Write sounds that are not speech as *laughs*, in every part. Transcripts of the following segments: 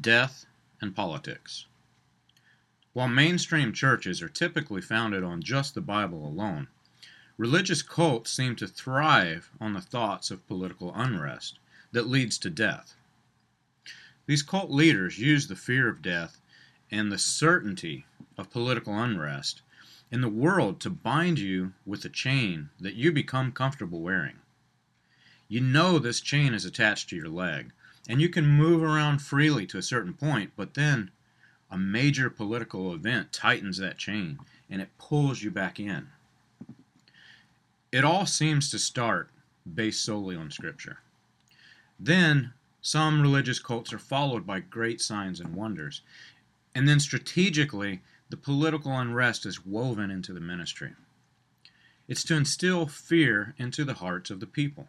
death and politics. While mainstream churches are typically founded on just the Bible alone, religious cults seem to thrive on the thoughts of political unrest that leads to death. These cult leaders use the fear of death and the certainty of political unrest in the world to bind you with a chain that you become comfortable wearing. You know this chain is attached to your leg, and you can move around freely to a certain point, but then a major political event tightens that chain and it pulls you back in. It all seems to start based solely on Scripture. Then some religious cults are followed by great signs and wonders. And then strategically, the political unrest is woven into the ministry. It's to instill fear into the hearts of the people.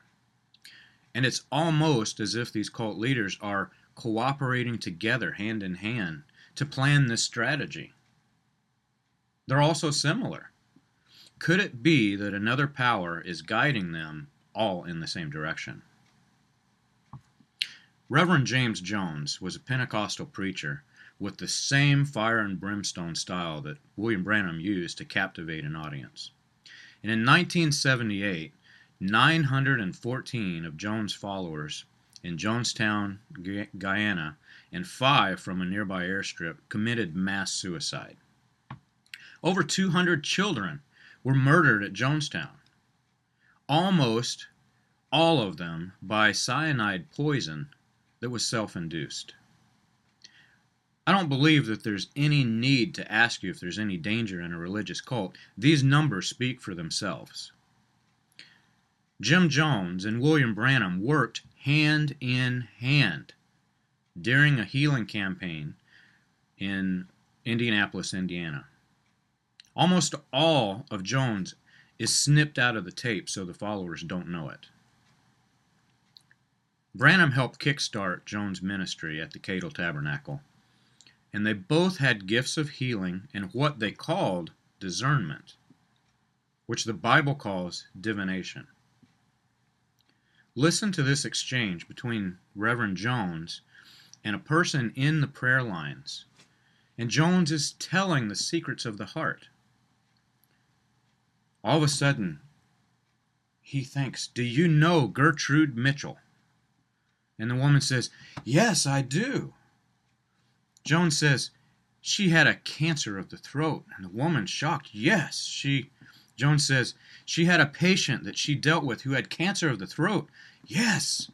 And it's almost as if these cult leaders are cooperating together hand in hand to plan this strategy. They're also similar. Could it be that another power is guiding them all in the same direction? Reverend James Jones was a Pentecostal preacher with the same fire and brimstone style that William Branham used to captivate an audience. And in 1978, 914 of Jones' followers in Jonestown, Guyana, and five from a nearby airstrip committed mass suicide. Over 200 children were murdered at Jonestown. Almost all of them by cyanide poison that was self induced. I don't believe that there's any need to ask you if there's any danger in a religious cult. These numbers speak for themselves. Jim Jones and William Branham worked hand in hand during a healing campaign in Indianapolis, Indiana. Almost all of Jones is snipped out of the tape so the followers don't know it. Branham helped kickstart Jones' ministry at the Cadle Tabernacle, and they both had gifts of healing and what they called discernment, which the Bible calls divination. Listen to this exchange between Reverend Jones and a person in the prayer lines. And Jones is telling the secrets of the heart. All of a sudden, he thinks, Do you know Gertrude Mitchell? And the woman says, Yes, I do. Jones says, She had a cancer of the throat. And the woman, shocked, Yes, she. Jones says, She had a patient that she dealt with who had cancer of the throat. Yes.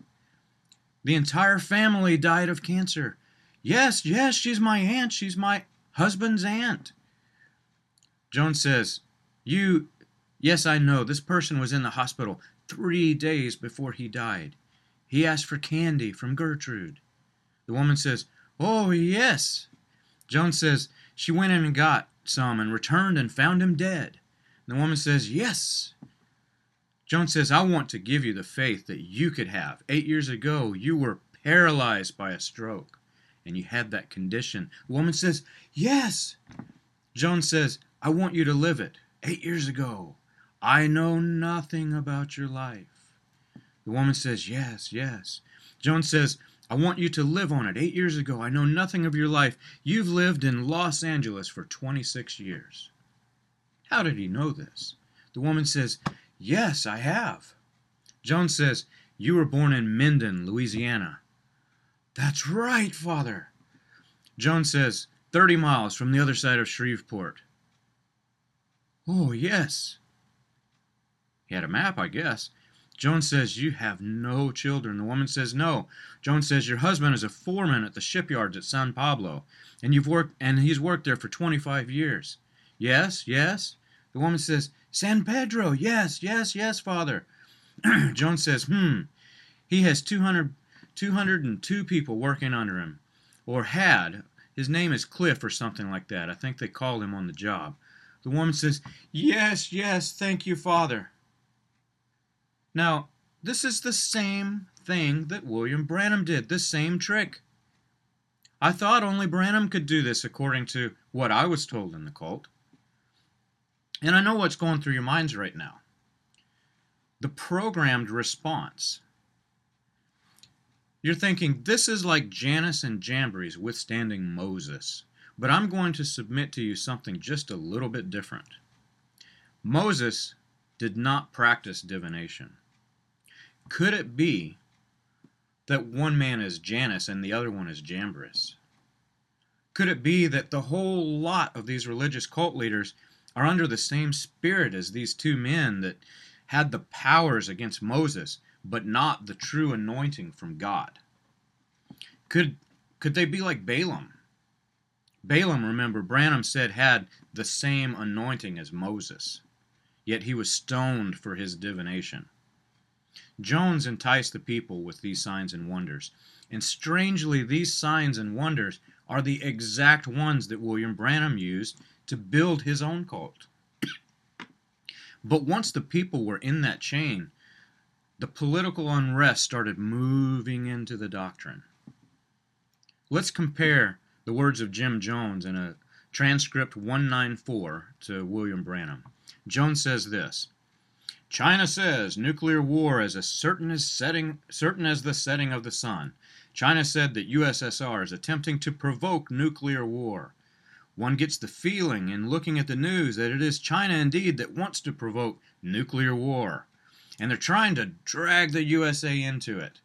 The entire family died of cancer. Yes, yes, she's my aunt. She's my husband's aunt. Jones says, You, yes, I know. This person was in the hospital three days before he died. He asked for candy from Gertrude. The woman says, Oh, yes. Jones says, She went in and got some and returned and found him dead. The woman says, Yes. Jones says, I want to give you the faith that you could have. Eight years ago, you were paralyzed by a stroke, and you had that condition. The woman says, Yes. Jones says, I want you to live it. Eight years ago, I know nothing about your life. The woman says, Yes, yes. Jones says, I want you to live on it. Eight years ago, I know nothing of your life. You've lived in Los Angeles for 26 years. How did he know this? The woman says, Yes, I have. Jones says, You were born in Minden, Louisiana. That's right, Father. Jones says, 30 miles from the other side of Shreveport. Oh, yes. He had a map, I guess. Jones says, You have no children. The woman says, No. Jones says, Your husband is a foreman at the shipyards at San Pablo, and you've worked and he's worked there for twenty five years. Yes, yes. The woman says, San Pedro, yes, yes, yes, father. *clears throat* Jones says, Hmm. He has 200, 202 people working under him. Or had. His name is Cliff or something like that. I think they called him on the job. The woman says, Yes, yes, thank you, father. Now, this is the same thing that William Branham did, the same trick. I thought only Branham could do this according to what I was told in the cult. And I know what's going through your minds right now. The programmed response. You're thinking, this is like Jannes and Jambres withstanding Moses. But I'm going to submit to you something just a little bit different. Moses did not practice divination. Could it be that one man is Jannes and the other one is Jambres? Could it be that the whole lot of these religious cult leaders are under the same spirit as these two men that had the powers against Moses, but not the true anointing from God? Could could they be like Balaam? Balaam, remember, Branham said had the same anointing as Moses, yet he was stoned for his divination. Jones enticed the people with these signs and wonders. And strangely, these signs and wonders are the exact ones that William Branham used to build his own cult. but once the people were in that chain, the political unrest started moving into the doctrine. Let's compare the words of Jim Jones in a transcript 194 to William Branham. Jones says this China says nuclear war is as certain as setting certain as the setting of the sun. China said that USSR is attempting to provoke nuclear war. One gets the feeling in looking at the news that it is China indeed that wants to provoke nuclear war. And they're trying to drag the USA into it.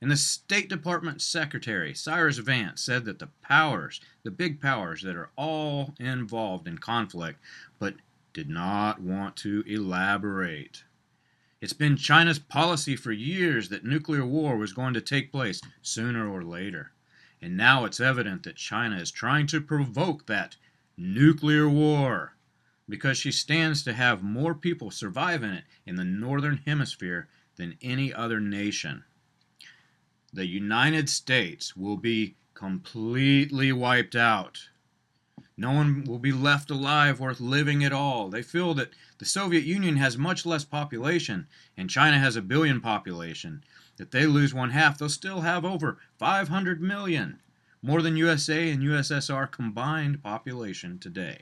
And the State Department Secretary, Cyrus Vance, said that the powers, the big powers that are all involved in conflict, but did not want to elaborate. It's been China's policy for years that nuclear war was going to take place sooner or later. And now it's evident that China is trying to provoke that nuclear war because she stands to have more people survive in it in the northern hemisphere than any other nation. The United States will be completely wiped out. No one will be left alive worth living at all. They feel that the Soviet Union has much less population and China has a billion population. If they lose one half, they'll still have over 500 million, more than USA and USSR combined population today.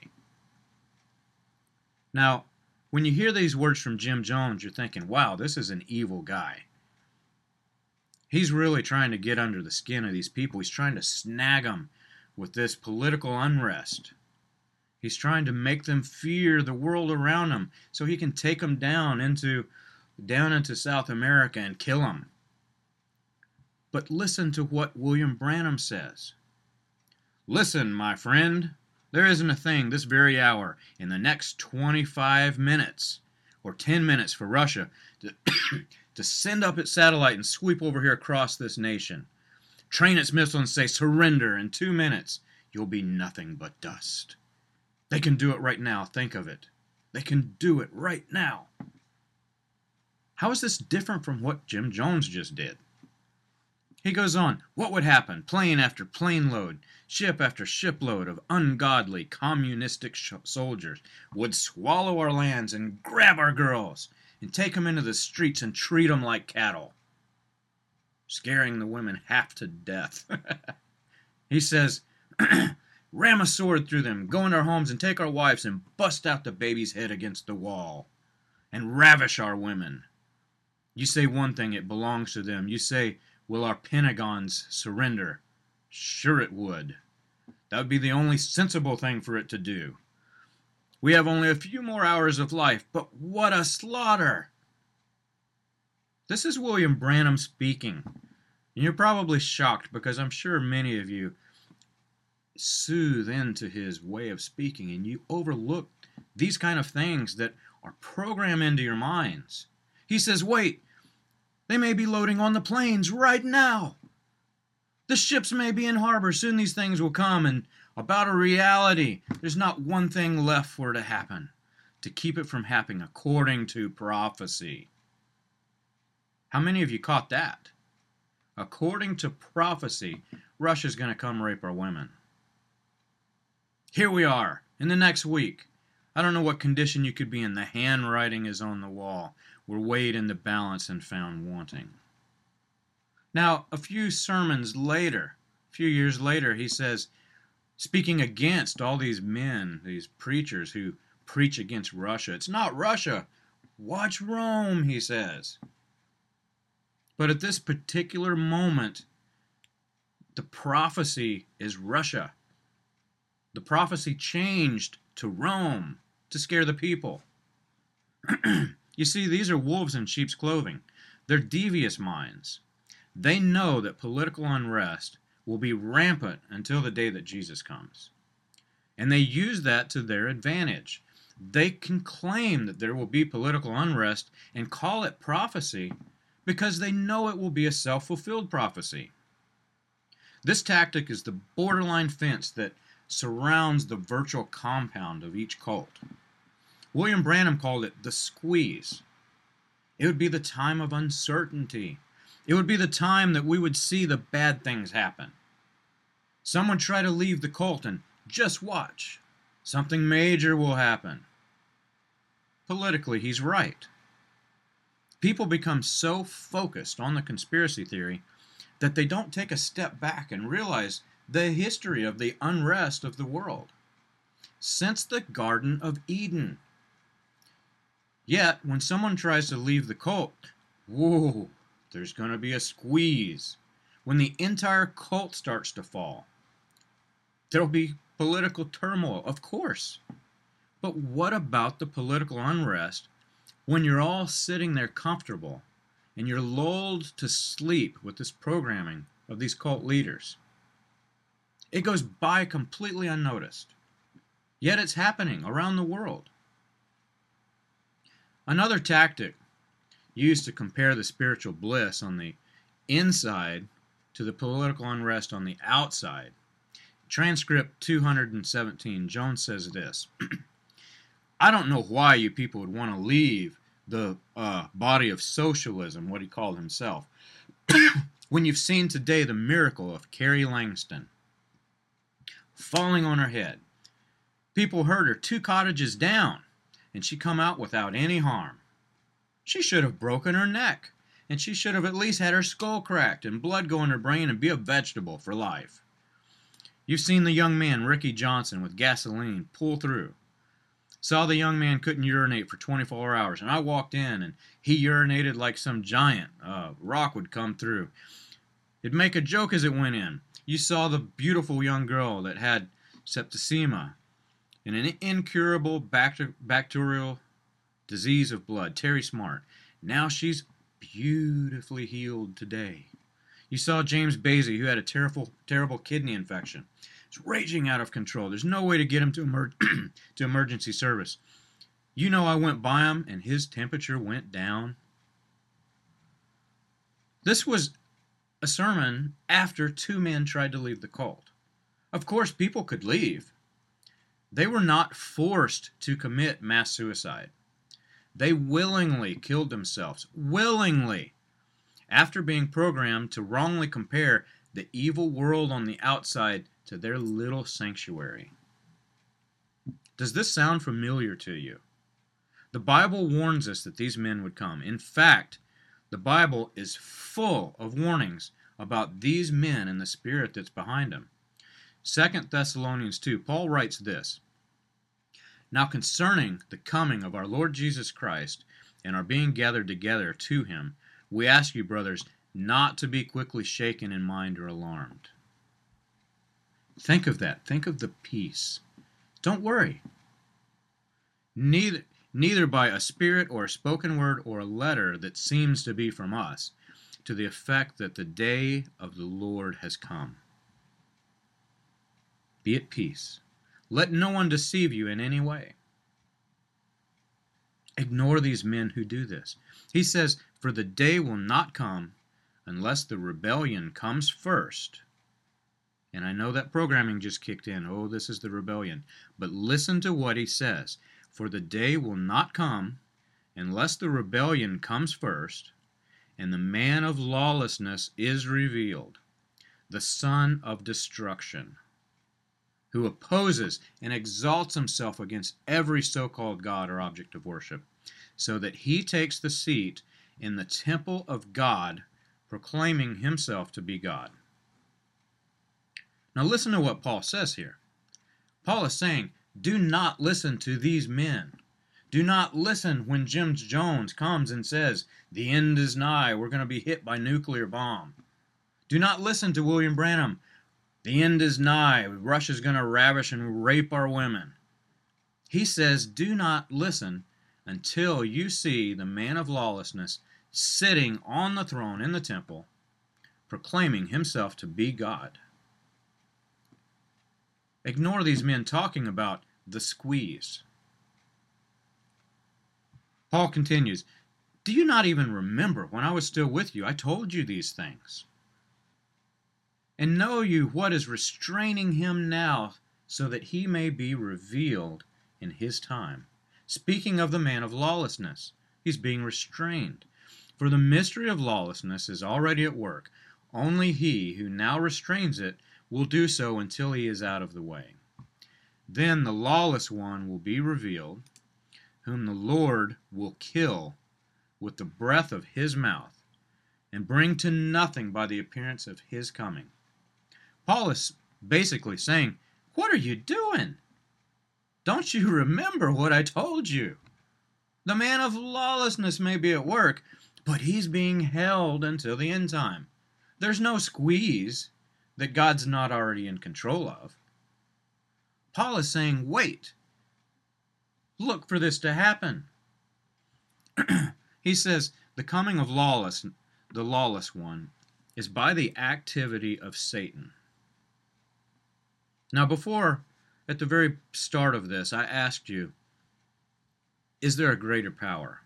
Now, when you hear these words from Jim Jones, you're thinking, wow, this is an evil guy. He's really trying to get under the skin of these people. He's trying to snag them with this political unrest. He's trying to make them fear the world around them so he can take them down into down into South America and kill them. But listen to what William Branham says. Listen, my friend, there isn't a thing this very hour in the next 25 minutes or 10 minutes for Russia to, *coughs* to send up its satellite and sweep over here across this nation train its missile and say, surrender in two minutes, you'll be nothing but dust. They can do it right now. Think of it. They can do it right now. How is this different from what Jim Jones just did? He goes on, what would happen? Plane after plane load, ship after shipload of ungodly communistic soldiers would swallow our lands and grab our girls and take 'em into the streets and treat 'em like cattle scaring the women half to death. *laughs* He says, *clears throat* Ram a sword through them, go into our homes and take our wives and bust out the baby's head against the wall and ravish our women. You say one thing, it belongs to them. You say, Will our Pentagons surrender? Sure, it would. That would be the only sensible thing for it to do. We have only a few more hours of life, but what a slaughter! This is William Branham speaking. And you're probably shocked because I'm sure many of you soothe into his way of speaking and you overlook these kind of things that are programmed into your minds. He says, Wait, they may be loading on the planes right now. The ships may be in harbor. Soon these things will come. And about a reality, there's not one thing left for it to happen to keep it from happening according to prophecy. How many of you caught that? According to prophecy, Russia's going to come rape our women. Here we are, in the next week. I don't know what condition you could be in. The handwriting is on the wall. We're weighed in the balance and found wanting. Now, a few sermons later, a few years later, he says, speaking against all these men, these preachers who preach against Russia. It's not Russia. Watch Rome, he says. But at this particular moment, the prophecy is Russia. The prophecy changed to Rome to scare the people. *clears throat* you see, these are wolves in sheep's clothing. They're devious minds. They know that political unrest will be rampant until the day that Jesus comes. And they use that to their advantage. They can claim that there will be political unrest and call it prophecy because they know it will be a self fulfilled prophecy. This tactic is the borderline fence that surrounds the virtual compound of each cult. William Branham called it the squeeze. It would be the time of uncertainty. It would be the time that we would see the bad things happen. Someone try to leave the cult and just watch. Something major will happen. Politically, he's right. People become so focused on the conspiracy theory that they don't take a step back and realize the history of the unrest of the world since the Garden of Eden. Yet, when someone tries to leave the cult, whoa, there's going to be a squeeze. When the entire cult starts to fall, there'll be political turmoil, of course. But what about the political unrest when you're all sitting there comfortable and you're lulled to sleep with this programming of these cult leaders? It goes by completely unnoticed. Yet it's happening around the world. Another tactic used to compare the spiritual bliss on the inside to the political unrest on the outside. Transcript 217, Jones says this *clears throat* I don't know why you people would want to leave the uh, body of socialism, what he called himself, *clears throat* when you've seen today the miracle of Carrie Langston falling on her head. People heard her two cottages down, and she come out without any harm. She should have broken her neck, and she should have at least had her skull cracked and blood go in her brain and be a vegetable for life. You've seen the young man, Ricky Johnson, with gasoline pull through. Saw the young man couldn't urinate for 24 hours, and I walked in, and he urinated like some giant. Uh, rock would come through. It'd make a joke as it went in. You saw the beautiful young girl that had septicemia and an incurable bacterial disease of blood, Terry Smart. Now she's beautifully healed today. You saw James Basie, who had a terrible, terrible kidney infection. It's raging out of control. There's no way to get him to, emer- *clears throat* to emergency service. You know, I went by him and his temperature went down. This was a sermon after two men tried to leave the cult. Of course, people could leave. They were not forced to commit mass suicide. They willingly killed themselves. Willingly. After being programmed to wrongly compare the evil world on the outside to their little sanctuary. Does this sound familiar to you? The Bible warns us that these men would come. In fact, the Bible is full of warnings about these men and the spirit that's behind them. 2 Thessalonians 2, Paul writes this Now concerning the coming of our Lord Jesus Christ and our being gathered together to him, we ask you, brothers, not to be quickly shaken in mind or alarmed. Think of that. Think of the peace. Don't worry. Neither, neither by a spirit or a spoken word or a letter that seems to be from us, to the effect that the day of the Lord has come. Be at peace. Let no one deceive you in any way. Ignore these men who do this. He says, For the day will not come unless the rebellion comes first. And I know that programming just kicked in. Oh, this is the rebellion. But listen to what he says. For the day will not come unless the rebellion comes first, and the man of lawlessness is revealed, the son of destruction who opposes and exalts himself against every so called God or object of worship, so that he takes the seat in the temple of God, proclaiming himself to be God. Now, listen to what Paul says here. Paul is saying, Do not listen to these men. Do not listen when Jim Jones comes and says, The end is nigh, we're going to be hit by nuclear bomb. Do not listen to William Branham the end is nigh. Russia's going to ravish and rape our women. He says, Do not listen until you see the man of lawlessness sitting on the throne in the temple, proclaiming himself to be God. Ignore these men talking about the squeeze. Paul continues, Do you not even remember when I was still with you? I told you these things. And know you what is restraining him now, so that he may be revealed in his time. Speaking of the man of lawlessness, he's being restrained. For the mystery of lawlessness is already at work. Only he who now restrains it will do so until he is out of the way. Then the lawless one will be revealed, whom the Lord will kill with the breath of his mouth, and bring to nothing by the appearance of his coming. Paul is basically saying, What are you doing? Don't you remember what I told you? The man of lawlessness may be at work, but he's being held until the end time. There's no squeeze that God's not already in control of. Paul is saying, Wait. Look for this to happen. *clears throat* he says, The coming of lawless, the lawless one, is by the activity of Satan. Now, before, at the very start of this, I asked you, is there a greater power?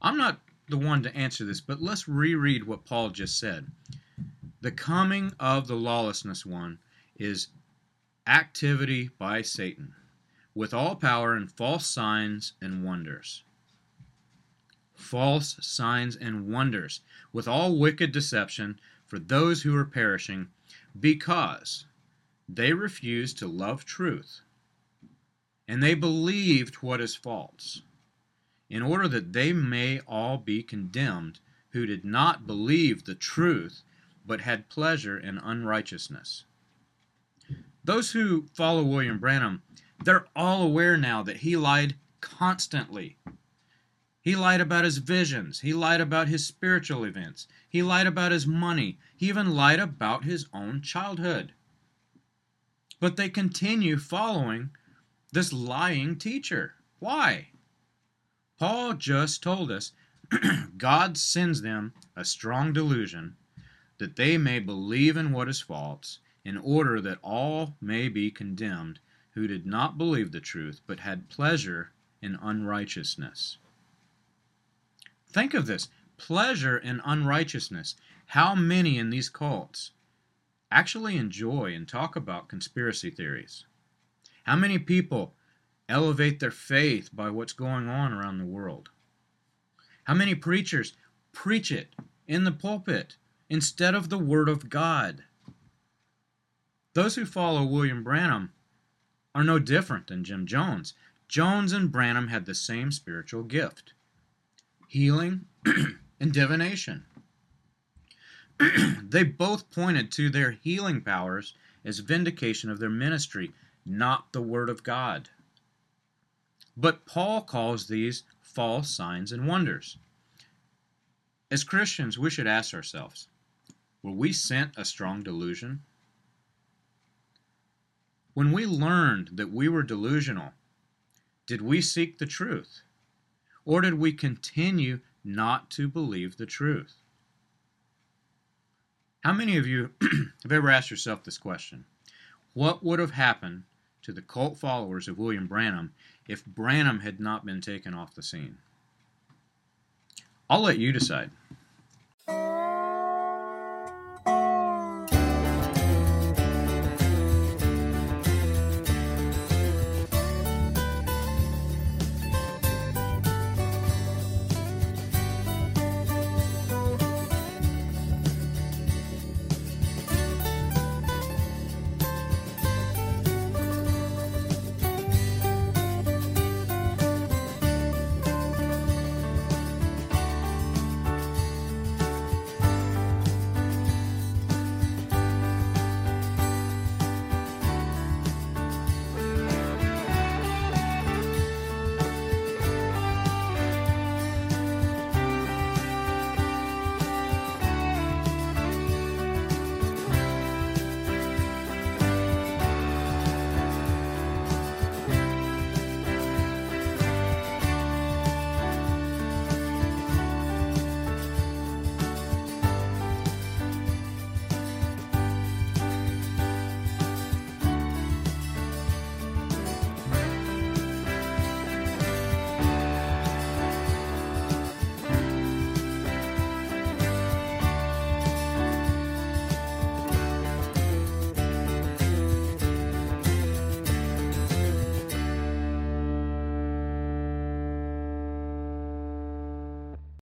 I'm not the one to answer this, but let's reread what Paul just said. The coming of the lawlessness one is activity by Satan, with all power and false signs and wonders. False signs and wonders, with all wicked deception for those who are perishing, because they refused to love truth, and they believed what is false, in order that they may all be condemned who did not believe the truth, but had pleasure in unrighteousness. Those who follow William Branham, they're all aware now that he lied constantly. He lied about his visions. He lied about his spiritual events. He lied about his money. He even lied about his own childhood. But they continue following this lying teacher. Why? Paul just told us *clears throat* God sends them a strong delusion that they may believe in what is false, in order that all may be condemned who did not believe the truth, but had pleasure in unrighteousness. Think of this pleasure in unrighteousness. How many in these cults actually enjoy and talk about conspiracy theories? How many people elevate their faith by what's going on around the world? How many preachers preach it in the pulpit instead of the Word of God? Those who follow William Branham are no different than Jim Jones. Jones and Branham had the same spiritual gift healing *clears throat* and divination. *clears throat* they both pointed to their healing powers as vindication of their ministry, not the Word of God. But Paul calls these false signs and wonders. As Christians, we should ask ourselves were we sent a strong delusion? When we learned that we were delusional, did we seek the truth? Or did we continue not to believe the truth? How many of you *clears throat* have ever asked yourself this question? What would have happened to the cult followers of William Branham if Branham had not been taken off the scene? I'll let you decide.